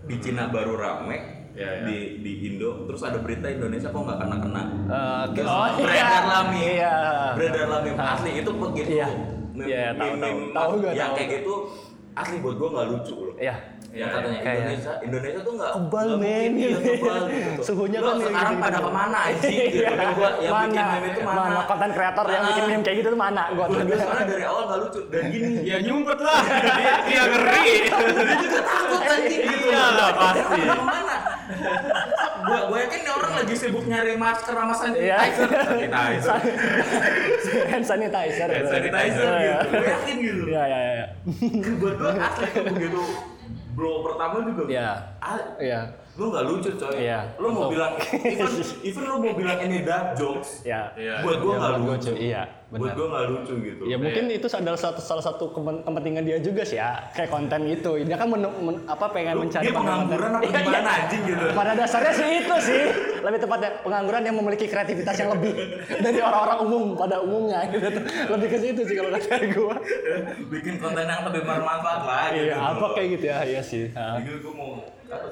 Di Cina baru rame Iya, iya. di di Indo terus ada berita Indonesia kok nggak kena kena Eh, Terus oh, beredar iya. meme Iya. beredar lah meme asli itu begitu Iya. Meme- Iya, tahu, meme- tahu. meme Tahu gua, yang tahu. kayak gitu. Asli buat gua nggak lucu loh. Iya. yang katanya. Kayak- Indonesia Indonesia tuh nggak Kebal, men. mungkin iya, kebal gitu. Suhunya kan sekarang pada ke mana sih gitu Iya. gua yang bikin mana? meme itu mana? Mana? Konten kreator yang bikin meme kayak gitu tuh mana? Gua tuh soalnya dari awal nggak lucu. Dan gini ya nyumpet lah. Dia, dia ngeri takut anjing. Gitu Iya lah, pasti. Gua gua yakin nih orang lagi sibuk nyari masker sama Iya. sanitizer sanitizer hand sanitizer hand sanitizer Iya. gitu gua yakin gitu Iya iya iya. buat gua asli begitu blow pertama juga Iya. ah, Iya. Lu nggak lucu coy Iya. lu mau bilang even, even lu mau bilang ini dark jokes Iya. Iya. buat gua Iya, nggak buat gua, lucu. Iya, buat benar. gua nggak lucu gitu Ya mungkin itu adalah satu salah satu kepen- kepentingan dia juga sih ya kayak konten itu. Dia kan men, men- apa pengen Lu- mencari dia pengangguran apa Iya, iya. gimana anjing gitu Pada dasarnya sih itu sih lebih tepatnya pengangguran yang memiliki kreativitas yang lebih dari orang-orang umum pada umumnya gitu. Lebih ke situ sih kalau kata gua. bikin konten yang lebih bermanfaat lah gitu Iya, apa kayak gitu ya, iya sih. Jadi gue mau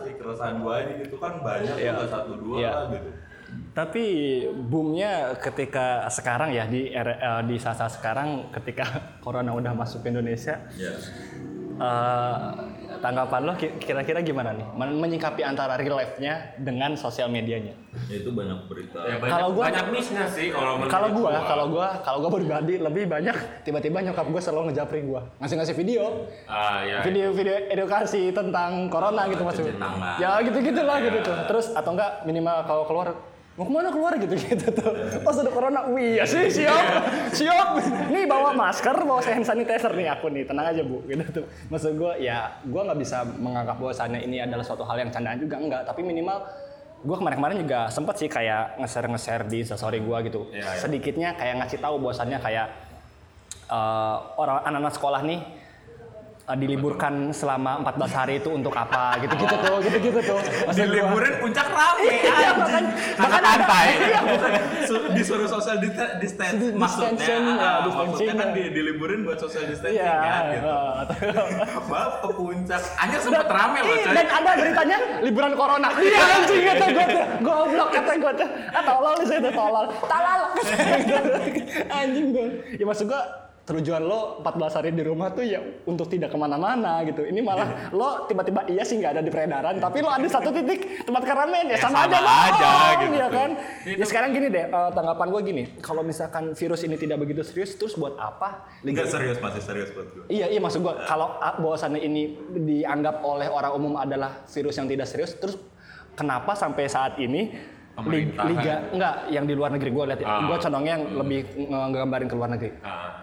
sih keresahan gue aja gitu kan banyak tuh nggak satu dua Iya. lah gitu. Tapi boomnya ketika sekarang ya di era- eh, di saat-saat sekarang ketika corona udah masuk ke Indonesia, Iya. eh, tanggapan lo ki- kira-kira gimana nih Men- menyikapi antara real life-nya dengan sosial medianya? Ya itu banyak berita. ya banyak, Kalau gua- banyak miss-nya sih kalau Kalau gua, kalau gua, kalau gua pribadi lebih banyak tiba-tiba nyokap gua selalu ngejapri gua, ngasih-ngasih video, ah ya video-video edukasi tentang corona gitu maksudnya. cuci tangan. Ya gitu-gitu lah gitu tuh. Terus atau enggak minimal kalau keluar mau ke mana keluar gitu gitu tuh. Pas ada corona, wih ya sih siap, siap. Nih bawa masker, bawa hand sanitizer nih aku nih, tenang aja bu, gitu tuh. Maksud gua ya gua nggak bisa menganggap bahwasannya ini adalah suatu hal yang candaan juga enggak, tapi minimal gue kemarin-kemarin juga sempet sih kayak nge-share nge-share di instastory gue gitu Iya, iya. sedikitnya kayak ngasih tahu bahwasannya kayak eh, orang anak-anak sekolah nih eh, diliburkan selama 14 hari itu untuk apa gitu-gitu tuh gitu-gitu tuh Maksud gua- Diliburin puncak rame. Iya, makan, makan santai. Iya, Su- disuruh social dista- distance Dis- maksudnya, ya, distancing, maksudnya kan ya. di- diliburin buat social distancing Iya, kan gitu. Maaf ke puncak. Hanya sempet rame loh coy. dan ada beritanya liburan corona. Iya anjing kata gue tuh. Goblok kata gue tuh. Ah tolol sih tolol. Talal. anjing gue. Ya maksud gue tujuan lo 14 hari di rumah tuh ya untuk tidak ke mana-mana gitu. Ini malah lo tiba-tiba iya sih nggak ada di peredaran, tapi lo ada satu titik tempat keramaian ya sama, sama aja, aja, bohong, gitu. ya kan. Itu- Ya sekarang gini deh, eh, tanggapan gue gini, kalau misalkan virus ini tidak begitu serius, terus buat apa Enggak serius masih serius buat gue. Iya iya maksud gua kalau ah, bahwasannya ini dianggap oleh orang umum adalah virus yang tidak serius terus kenapa sampai saat ini liga enggak yang di luar negeri gua lihat ya. Ah. Gua condongnya yang lebih ngegambarin ke luar negeri. ah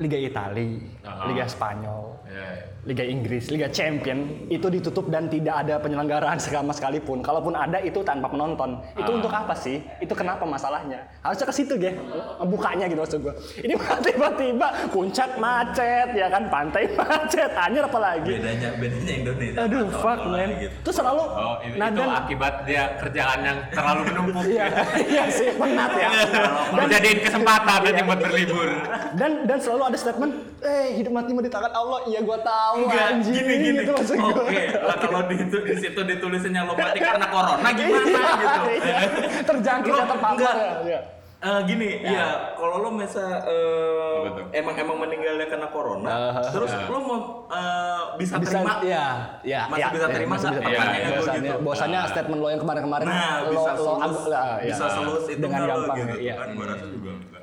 Liga Italia, Ah. Liga Spanyol, ya, ya. Liga Inggris, Liga Champion itu ditutup dan tidak ada penyelenggaraan sama sekalipun. Kalaupun ada itu tanpa penonton. Itu Ah. untuk apa sih? Itu kenapa masalahnya? Harusnya ke situ ya, bukanya gitu maksud gua. Ini tiba-tiba puncak macet ya kan, pantai macet, anjir apa lagi? Bedanya bedanya Indonesia. Aduh, fuck man. gitu. Itu selalu oh itu, itu nadan. akibat dia kerjaan yang terlalu menumpuk Iya, iya sih, penat ya. Jadiin kesempatan nanti buat berlibur Dan dan selalu ada statement eh hidup mati mah di tangan Allah iya gua tahu Enggak, anjing gini gini. gitu maksud. Oke, lah kalau di, itu- di situ ditulisinnya lo mati karena corona gimana gitu? Iya, terjangkit Lo- atau terpapar enggak. ya. Iya. Eh, gini, ya kalau lo mesa eh, tuh? emang emang meninggalnya karena corona, Uh, terus lo mau eh, bisa, bisa terima? ya ya Masih ya, bisa ya, terima masih bisa Iya, Pertanyaannya iya, gue bosannya gitu. bosannya statement lo yang kemarin-kemarin Nah, lo bisa lo selus, ag- lah, ya. bisa selus itu dengan lo gampang gitu iya. kan? Gue rasa juga enggak.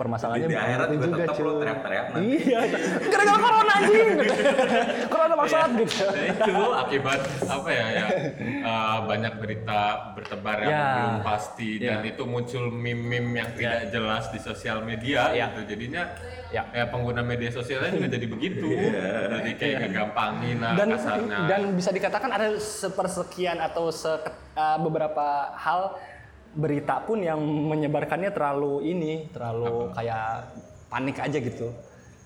Permasalahannya Di- di akhirat begitu juga tetap lo teriak-teriak nanti. iya. Gara-gara corona anjing. Gitu corona maksud gitu. Nah, itu akibat apa ya ya eh, banyak berita bertebar yang Ya. belum pasti. Dan Ya. itu muncul meme-meme yang tidak jelas di sosial media Ya. gitu. Jadinya Ya. ya pengguna media sosialnya juga jadi begitu. Jadi kayak ngegampangin lah dan kasarnya. dan bisa dikatakan ada sepersekian atau se eh, beberapa hal berita pun yang menyebarkannya terlalu ini terlalu kayak panik aja gitu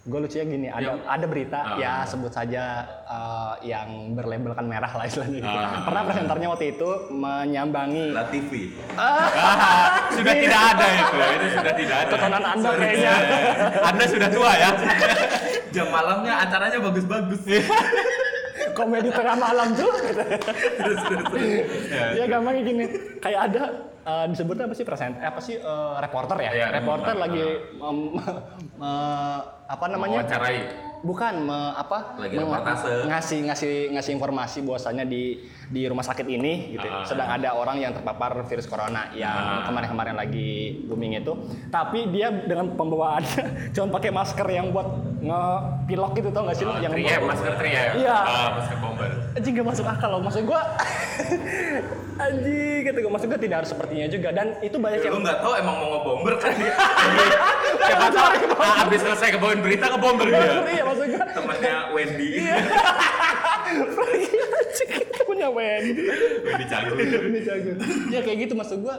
gue lucunya gini ada Yang- ada berita Ah. ya sebut saja eh, yang berlabelkan merah lah istilahnya gitu. Ah. pernah presenternya waktu itu menyambangi La TV. Ah, sudah tidak ada itu itu sudah tidak ada Tontonan Anda kayaknya. anda sudah tua ya Jam malamnya acaranya bagus-bagus. komedi tengah malam tuh ya gampangnya gini kayak ada eh, disebutnya apa sih present eh, apa sih eh, reporter ya Iya, reporter lagi mem- me- apa namanya Mewawancarai. bukan me- apa Lagi reportase. ngasih ngasih ngasih informasi bahwasannya di di rumah sakit ini gitu. Ah. sedang ada orang yang terpapar virus corona yang Ah. kemarin-kemarin lagi booming itu. Tapi dia dengan pembawaannya cuma pakai masker yang buat ngepilok gitu tau gak sih Oh, yang triem, masker triem Iya. Ah, masker bomber anjing gak masuk akal loh. Maksud gua anjing gitu. Gua maksud gua tidak harus sepertinya juga. Dan itu banyak Lu yang nggak tahu emang mau ngebomber kan dia. siapa tahu ah, abis selesai kebawain berita ke bomber dia. Iya maksud gua. Temennya Wendy. Punya Wendy. Wih, dicagur ini jago ya kayak gitu maksud gua.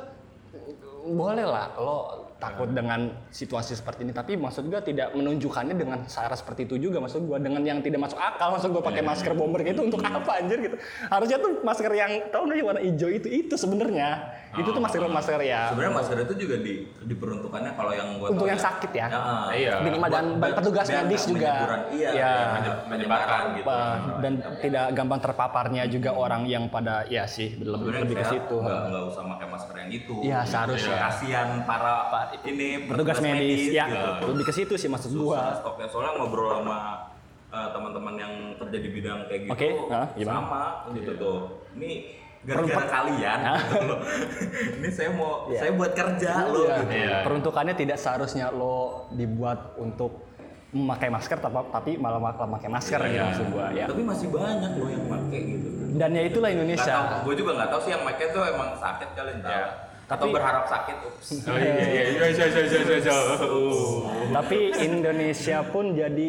Boleh lah lo takut dengan situasi seperti ini. Tapi maksud gua tidak menunjukkannya dengan cara seperti itu juga maksud gua. Dengan yang tidak masuk akal maksud gua pakai masker bomber gitu untuk apa anjir gitu. Harusnya tuh masker yang tau nggak yang warna hijau itu itu sebenarnya itu tuh masker masker ya Sebenarnya masker itu juga di diperuntukannya kalau yang gua Untuk yang sakit ya? ah. Iya. minimal dan Buat- petugas biar medis juga. Iya, ya menyebarkan gitu. Dan tidak gampang terpaparnya juga orang yang pada ya sih lebih, Sebenarnya lebih ke situ nggak nggak usah pakai masker yang itu. Iya, seharusnya. Kasihan para ini petugas medis ya gitu. lebih ke situ sih maksud gua stoknya soalnya ngobrol sama uh, teman-teman yang kerja di bidang kayak gitu Oke, ah, gimana? sama gitu tuh. Ini gara-gara kalian ini saya mau yeah. saya buat kerja yeah. lo yeah. gitu. Yeah. peruntukannya tidak seharusnya lo dibuat untuk memakai masker tapi malah malah pakai masker yeah. gitu iya. maksud ya. Tapi masih banyak lo yang pakai gitu. Dan ya itulah Indonesia. Gue juga nggak tahu sih yang pakai tuh emang sakit kali ya Yeah. Tapi Atau berharap sakit. Ups. Oh iya iya iya iya iya. iya, iya uh. Tapi Indonesia pun jadi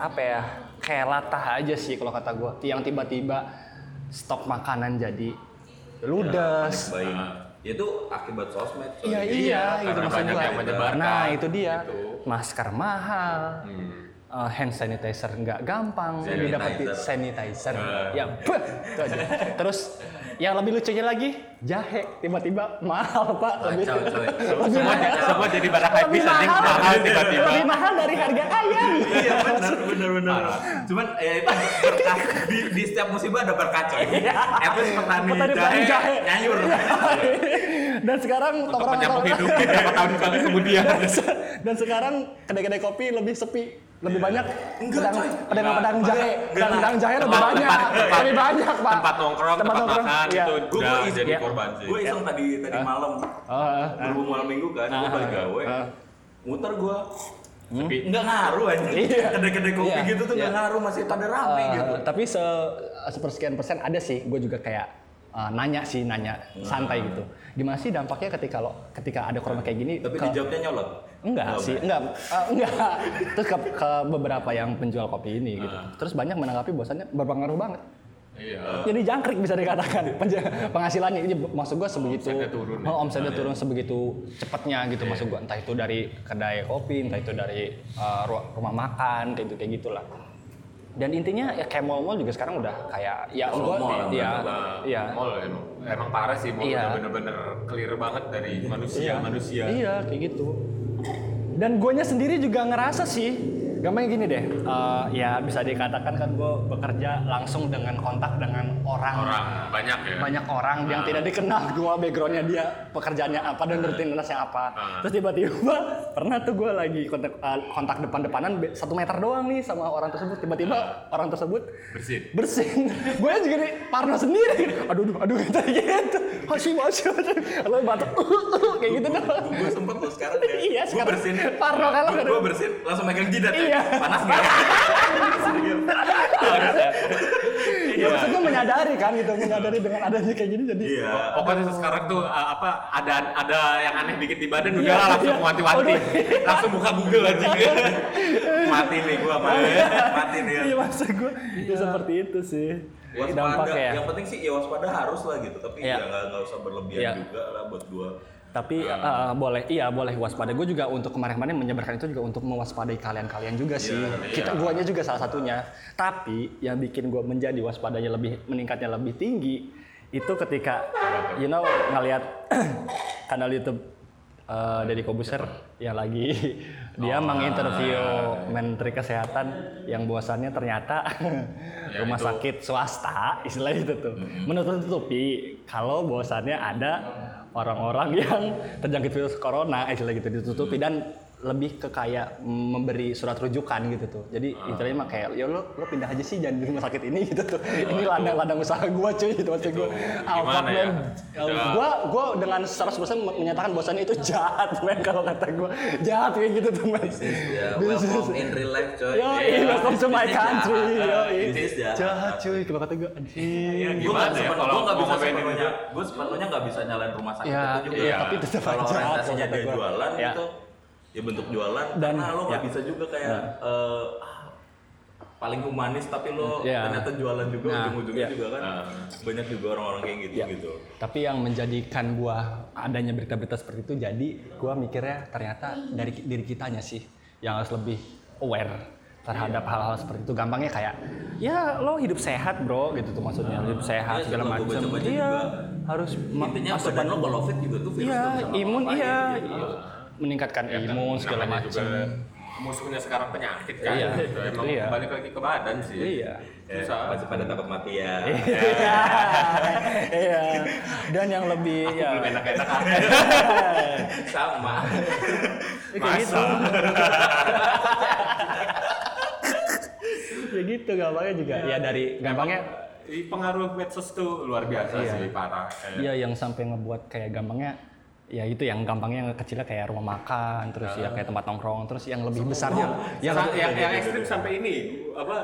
apa ya? Kayak latah aja sih kalau kata gue Yang tiba-tiba stok makanan jadi ludes Baik. Ya itu akibat sosmed. Iya Iya, iya gitu karena maksud banyak gua. yang menyebarkan, Nah itu dia gitu. masker mahal, Hmm. eh, hand sanitizer nggak gampang Sanitizer. didapetin sanitizer. Eh. Ya, beuh, itu aja. Terus yang lebih lucunya lagi jahe tiba-tiba mahal pak lebih Kacau, coy. lebih semua mahal. semua jadi pada hype Lebih anjing mahal. mahal tiba-tiba lebih mahal dari harga ayam. Iya benar benar benar. Cuman ya itu berkah di, di setiap musibah ada berkah coy. Itu petani, Petani jahe, jahe. nyayur. Dan sekarang untuk menyambung hidup beberapa tahun kali kemudian Dan sekarang kedai-kedai kopi lebih sepi, lebih banyak Enggak, pedang pedang Enggak. pedang jahe, Enggak. pedang pedang jahe lebih Tempat- banyak, tempat- tempat- lebih banyak pak. tempat nongkrong tempat, makan iya. itu Gue udah iseng, jadi korban sih gue iseng tadi tadi malam Oh, ah, berhubung malam minggu kan, gue Ah, balik ah, gawe, ah. muter gue. Sepi. Nggak ngaruh aja. Iya. Kedai-kedai kopi Iya, gitu tuh nggak iya. ngaruh masih pada rame Eh, gitu. Tapi se sepersekian persen ada sih, gue juga kayak eh, nanya sih, nanya santai gitu. Gimana sih dampaknya ketika lo ketika ada corona kayak gini? Tapi ke- dijawabnya nyolot. Enggak Oh, sih, enggak, Eh, enggak. Terus ke, ke beberapa yang penjual kopi ini gitu. Ah. Terus banyak menanggapi bahwasannya berpengaruh banget. iya Jadi jangkrik bisa dikatakan penghasilannya. Jadi maksud gua sebegitu Omsetnya turun ya. Oh, omsetnya turun sebegitu cepatnya gitu maksud gua. Entah itu dari kedai kopi, entah itu dari uh, ru- rumah makan, kayak gitu kayak gitulah. Dan intinya ya kayak mall-mall juga sekarang udah kayak ya gua mall, ya iya. mall emang, emang parah sih mall Iya. udah bener-bener clear banget dari manusia manusia Iya, kayak gitu. Dan guanya sendiri juga ngerasa sih Gampangnya gini deh, eh, ya bisa dikatakan kan gue bekerja langsung dengan kontak dengan orang, Orang banyak ya. banyak orang yang tidak dikenal gue backgroundnya dia pekerjaannya apa dan rutinitasnya apa. Ah. Terus tiba-tiba pernah tuh gue lagi kontak eh, kontak depan-depanan satu meter doang nih sama orang tersebut. Tiba-tiba orang tersebut Bersin. bersin. gue juga nih parno sendiri. Aduh, aduh, aduh gitu gitu. Masih. Lalu batuk, kayak gitu gue sempet tuh sekarang deh Iya, gue bersin parno lo gue, bersin langsung megang jidat ya. Iya. panas nggak Ya maksud gue menyadari kan gitu, menyadari dengan adanya kayak gini jadi iya Pokoknya sekarang tuh uh, apa ada ada yang aneh dikit di badan Iya, udah lah, langsung iya. wanti-wanti. Langsung buka Google aja. mati nih gue mati mati nih ya Iya maksud gue ya seperti itu sih. waspada ya. yang penting sih ya waspada harus lah gitu tapi Iya. ya nggak nggak usah berlebihan Iya. juga lah buat gue Tapi eh, boleh, iya boleh waspada. Gue juga untuk kemarin-kemarin menyebarkan itu juga untuk mewaspadai kalian-kalian juga sih. Kita guanya juga salah satunya. Tapi yang bikin gue menjadi waspadanya lebih meningkatnya lebih tinggi itu ketika you know ngelihat kanal YouTube eh, Deddy Kobuser yang lagi dia menginterview Menteri Kesehatan yang bahwasannya ternyata rumah sakit swasta istilah itu tuh menutupi kalau bahwasannya ada orang-orang yang terjangkit virus corona istilah gitu ditutupi. Dan lebih ke kayak memberi surat rujukan gitu tuh. Jadi istilahnya mah kayak ya lo lo pindah aja sih jangan di rumah sakit ini gitu tuh. Ini ladang-ladang usaha gua cuy gitu maksud gua. Ah, gimana fuck, ya? man. Ya, Gua gua dengan 100% menyatakan bahwasannya itu jahat men kalau kata gua. Jahat kayak gitu tuh men. ya Bisnis. welcome in real life coy Yo, iya, welcome to my country. jahat. Yo, jahat. jahat cuy. Kalau kata gua anjing. Iya, gue Gimana nggak ya bisa kalau gue nggak mau bisa sepenuhnya itu? gue sepenuhnya nggak bisa nyalain rumah sakit Ya, itu juga iya, tapi tetap kalau aja, orientasinya kalau kata dia gua. jualan Ya. Ya bentuk jualan Dan- karena lo nggak ya. bisa juga kayak eh, ah, paling humanis tapi lo Ya. ternyata jualan juga Nah, ujung-ujungnya ya. juga kan banyak juga orang-orang kayak gitu Ya. gitu Tapi yang menjadikan gua adanya berita-berita seperti itu jadi gua mikirnya ternyata dari diri kitanya sih yang harus lebih aware terhadap hal-hal seperti itu. Gampangnya kayak ya lo hidup sehat, Bro, gitu tuh maksudnya. Hidup sehat Iya, segala macam. Iya, juga. harus intinya masuk badan lo kalau fit juga tuh virus Iya, imun ngapa-ngapain iya. Meningkatkan Ya kan, imun segala macam. juga musuhnya sekarang penyakit kan. Iya, Gitu. Emang iya. balik lagi ke badan sih. Iya. Ya, Susah. masih pada takut mati ya Iya. Dan yang lebih Aku ya belum enak-enak sama kayak gitu. Masa? ya gitu gampangnya juga. Ya dari gampangnya pengaruh medsos tuh luar biasa Iya. sih parah. Iya yang sampai ngebuat kayak gampangnya ya itu yang gampangnya yang kecilnya kayak rumah makan terus ya kayak tempat nongkrong terus yang lebih besarnya. Yang yang yang, yang ekstrim sampai ini apa,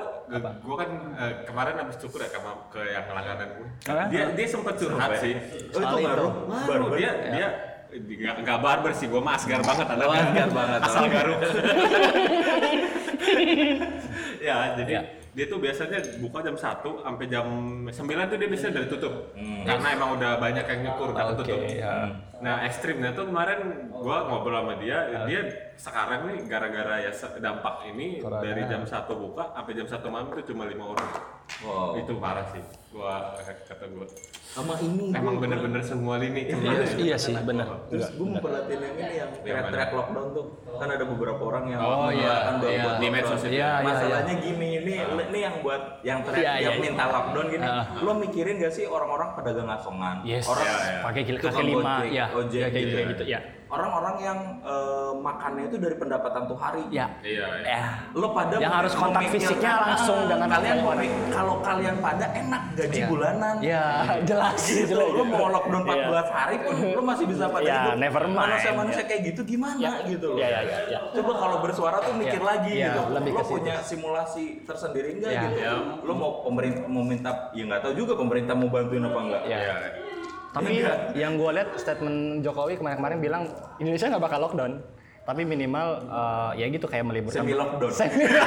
gue kan eh, kemarin habis cukur ya ke, ke yang langganan gue Hah? dia dia sempat curhat sih. oh itu baru baru. Dia dia nggak nggak barber sih gue mah asgar banget Oh, anaknya. asgar banget. asal garuk. Ya jadi Ya. dia tuh biasanya buka jam 1 sampai jam 9 tuh dia biasanya udah tutup. Karena emang udah banyak yang nyukur kata Oke, tutup. ya. Nah ekstrimnya tuh kemarin gua ngobrol sama dia dia sekarang nih gara-gara ya dampak ini Corona. dari jam 1 buka sampai jam 1 malam tuh cuma lima orang. Wow. Itu parah sih gua kata gua. Sama ini emang gua- bener-bener semua lini. Iya, iya sih bener. Terus gue mau perhatiin yang ini yang teriak-teriak lockdown tuh. Kan ada beberapa orang yang Oh, iya, iya. buat Di medsos itu. Iya, iya, Masalahnya gini ini ini yang buat yang teriak Iya, yang iya, minta lockdown gini. Ah. Lo mikirin gak sih orang-orang pedagang asongan? yes. Orang Iya, iya. pakai kaki lima ya ojek ya, kayak gitu gitu, ya. gitu ya orang-orang yang eh, makannya itu dari pendapatan tuh hari. ya iya iya. eh Lo pada Yang harus kontak fisiknya langsung ah, dengan kalian memik- kalau kalian pada enak gaji Iya. bulanan. ya jelas gitu jelas. lo mau lockdown 14 Iya. hari pun lo masih bisa pada Ya, hidup never mind. manusia-manusia Ya. kayak gitu gimana Ya. gitu loh Ya, ya, ya, ya. coba kalau bersuara tuh mikir Ya. lagi Ya, gitu lebih lo punya simulasi tersendiri enggak Ya. gitu Ya. lo mau pemerintah mau minta ya nggak tahu juga pemerintah mau bantuin apa enggak Ya. Iya. Tapi Iya. yang gue lihat statement Jokowi kemarin-kemarin bilang Indonesia nggak bakal lockdown, tapi minimal eh, ya gitu kayak meliburkan. Semi lockdown. Semi-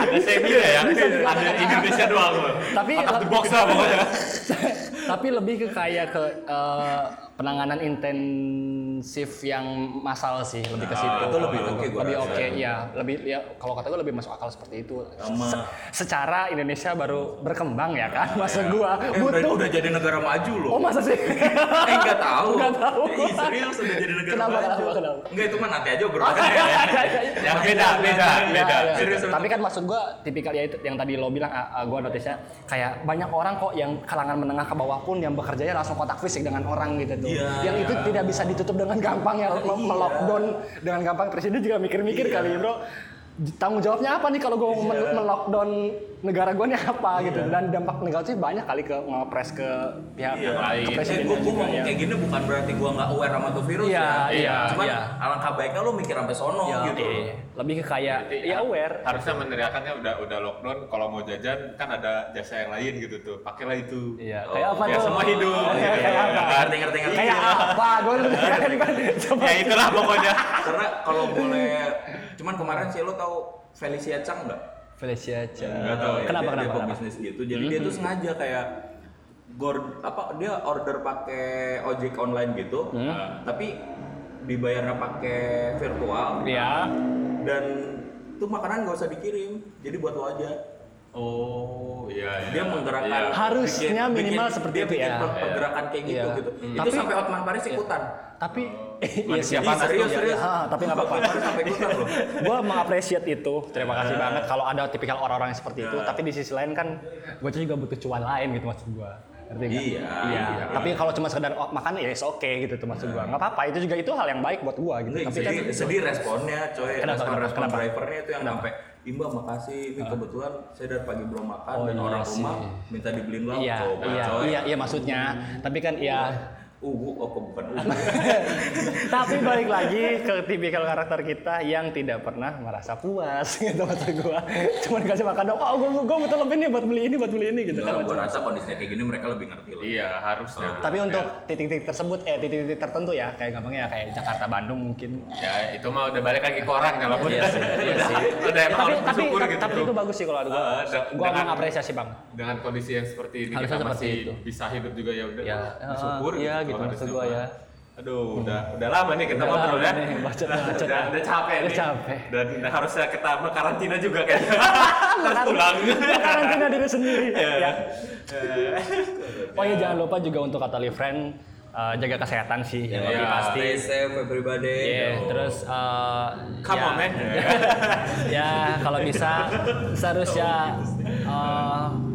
ada semi ya ada Indonesia doang Tapi- out of the box lah pokoknya Tapi lebih ke kayak ke eh, penanganan intensif yang massal sih, lebih ke situ. itu lebih oke gua Lebih oke, ya. Lebih ya kalau kata gue lebih masuk akal seperti itu. Se- secara Indonesia baru berkembang ya kan, maksud gua Eh, udah, butuh. udah jadi negara maju loh. Oh masa sih? eh nggak tahu. Nggak tahu. Eh, serius udah jadi negara Kenapa, maju. kenapa, kenapa? Enggak itu mah nanti aja obrolannya. Ya beda, beda, beda. Ya, ya. Serius, Tapi kan maksud gua tipikal ya itu yang tadi lo bilang ah, ah, gua notisnya kayak banyak orang kok yang kalangan menengah ke bawah pun yang bekerjanya langsung kontak fisik dengan orang gitu tuh. Iya, yang itu tidak bisa ditutup dengan gampang ya Iya. melockdown dengan gampang presiden juga mikir-mikir Iya. kali bro. Tanggung jawabnya apa nih kalau gue men- melockdown negara gue nih apa gitu dan dampak negatif banyak kali ke ngepres ke pihak Iya, ke lain. Eh, presiden gue juga ngomong ya. kayak gini bukan berarti gue nggak aware sama tuh virus Iya, ya. iya, Cuman iya. alangkah baiknya lo mikir sampai sono Ya, gitu. iya. lebih ke kayak ya aware Harusnya meneriakannya udah udah lockdown. Kalau mau jajan kan ada jasa yang lain gitu tuh. Pakailah itu. Iya, Oh, kayak apa ya tuh? semua hidup. Kayak, gitu. kayak apa? Ngerti ngerti ngerti. Kayak apa? Gue. Ya itulah pokoknya. Karena kalau boleh, cuman kemarin sih lo tahu Felicia Chang nggak? Felicia Chan. Nggak tahu ya. Kenapa dia, kenapa? Dia kenapa? pebisnis gitu. Jadi dia tuh sengaja kayak gor apa dia order pakai ojek online gitu, tapi dibayarnya pakai virtual Iya. dan tuh makanan nggak usah dikirim, jadi buat lo aja. Oh, iya iya. Dia menggerakkan Iya. Harusnya minimal seperti dia itu bikin ya. per- pergerakan kayak gitu Iya. gitu. Hmm. Itu Tapi- sampai Hotman Paris ikutan. Tapi iya Manusia sih. panas serius tuh. serius. Ah, tapi nggak apa-apa. Sampai ikutan loh. gue mengapresiasi itu terima kasih banget kalau ada tipikal orang-orang yang seperti itu Iya. tapi di sisi lain kan gue juga butuh cuan lain gitu maksud gue ngerti nggak? Iya, iya. iya. tapi kalau cuma sekedar oh, makan ya is oke gitu tuh maksud gue nggak apa-apa itu juga itu hal yang baik buat gue gitu. Enggak, tapi kan sedih, sedih responnya coy. Kenapa, respon kenapa, respon kenapa? drivernya itu yang sampai Imba makasih ini kebetulan saya dari pagi belum makan Oh, dan iya orang sih. rumah minta dibeliin lauk. Iya coba iya coy. iya iya maksudnya. Tapi kan iya ugu oh kok bukan ugu? Tapi balik lagi ke tipikal karakter kita yang tidak pernah merasa puas gitu maksud gua. Cuman kasih makan dong oh gua, gua butuh lebih nih buat beli ini buat beli ini gitu. Kan gua rasa kondisinya kayak gini mereka lebih ngerti lah. Iya, harusnya. tapi untuk titik-titik tersebut eh titik-titik tertentu ya kayak gampangnya kayak Jakarta Bandung mungkin. Ya, itu mah udah balik lagi ke orangnya lah. Iya sih, iya sih. Udah emang tapi harus tapi gitu. tapi itu bagus sih kalau ada gua. Ah, gua mengapresiasi bang. Dengan kondisi yang seperti ini kita masih bisa hidup juga ya udah. Ya, bersyukur iya gitu maksud mah. ya. Aduh, udah udah lama nih kita Udah ngobrol ya. nih, bacot-bacot. Udah, udah capek Udah nih. capek. Dan harusnya kita karantina juga kayaknya. Harus pulang. karantina diri sendiri Iya. ya oh iya jangan lupa juga untuk kata friend eh, jaga kesehatan sih yang lebih Iya. pasti stay safe everybody Iya, terus eh, Come ya, on, man. ya kalau bisa seharusnya eh, ya,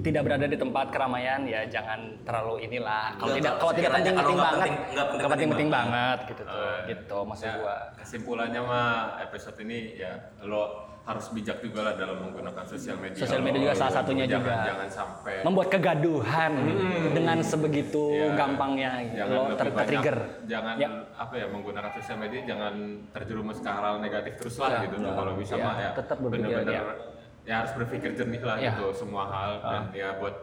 tidak berada di tempat keramaian ya jangan terlalu inilah kalau tidak kalau tidak penting-penting kalau nggak banget penting- nggak penting-penting penting-penting banget gitu tuh Eh, gitu maksud Ya, gua kesimpulannya mah episode ini ya lo harus bijak juga lah dalam menggunakan sosial media. Sosial media juga salah satunya jangan, juga. Jangan sampai membuat kegaduhan dengan sebegitu Iya. gampangnya jangan lo ter trigger jangan Ya. apa ya menggunakan sosial media jangan terjerumus ke hal negatif terus lah Ya, gitu ya. kalau bisa Ya, mah ya tetap ya. Ya. harus berpikir jernih lah Ya. gitu semua hal dan ya buat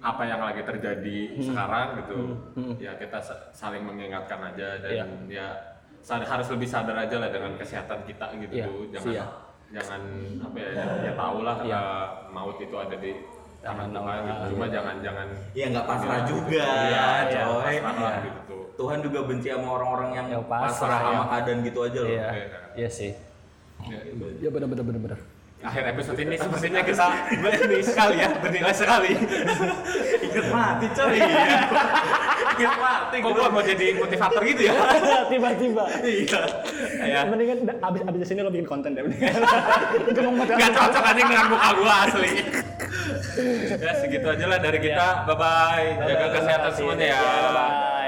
apa yang lagi terjadi Hmm. sekarang gitu ya kita sa- saling mengingatkan aja dan Ya. ya harus lebih sadar aja lah dengan kesehatan kita gitu Ya, jangan siap. jangan apa ya ya, ya tahu lah Ya. uh, maut itu ada di tangan Tangan Tuhan gitu cuma jangan jangan ya nggak pasrah juga Iya, iya, coy pasrah lah Iya. gitu tuh Tuhan juga benci sama orang-orang yang Ya, pasrah, pasrah sama ya. keadaan gitu aja loh iya Iya. iya sih Ya, ya benar benar benar benar akhir episode ini sepertinya kita bernilai sekali ya bernilai sekali. Inget mati coy. Ingat mati. Kok gua mau jadi motivator gitu ya? Tiba-tiba. Iya. Ya mendingan abis abis sini lo bikin konten deh nggak cocok aja dengan muka gua asli. Ya segitu aja lah dari kita. Bye bye jaga kesehatan semuanya ya. Bye bye rasa.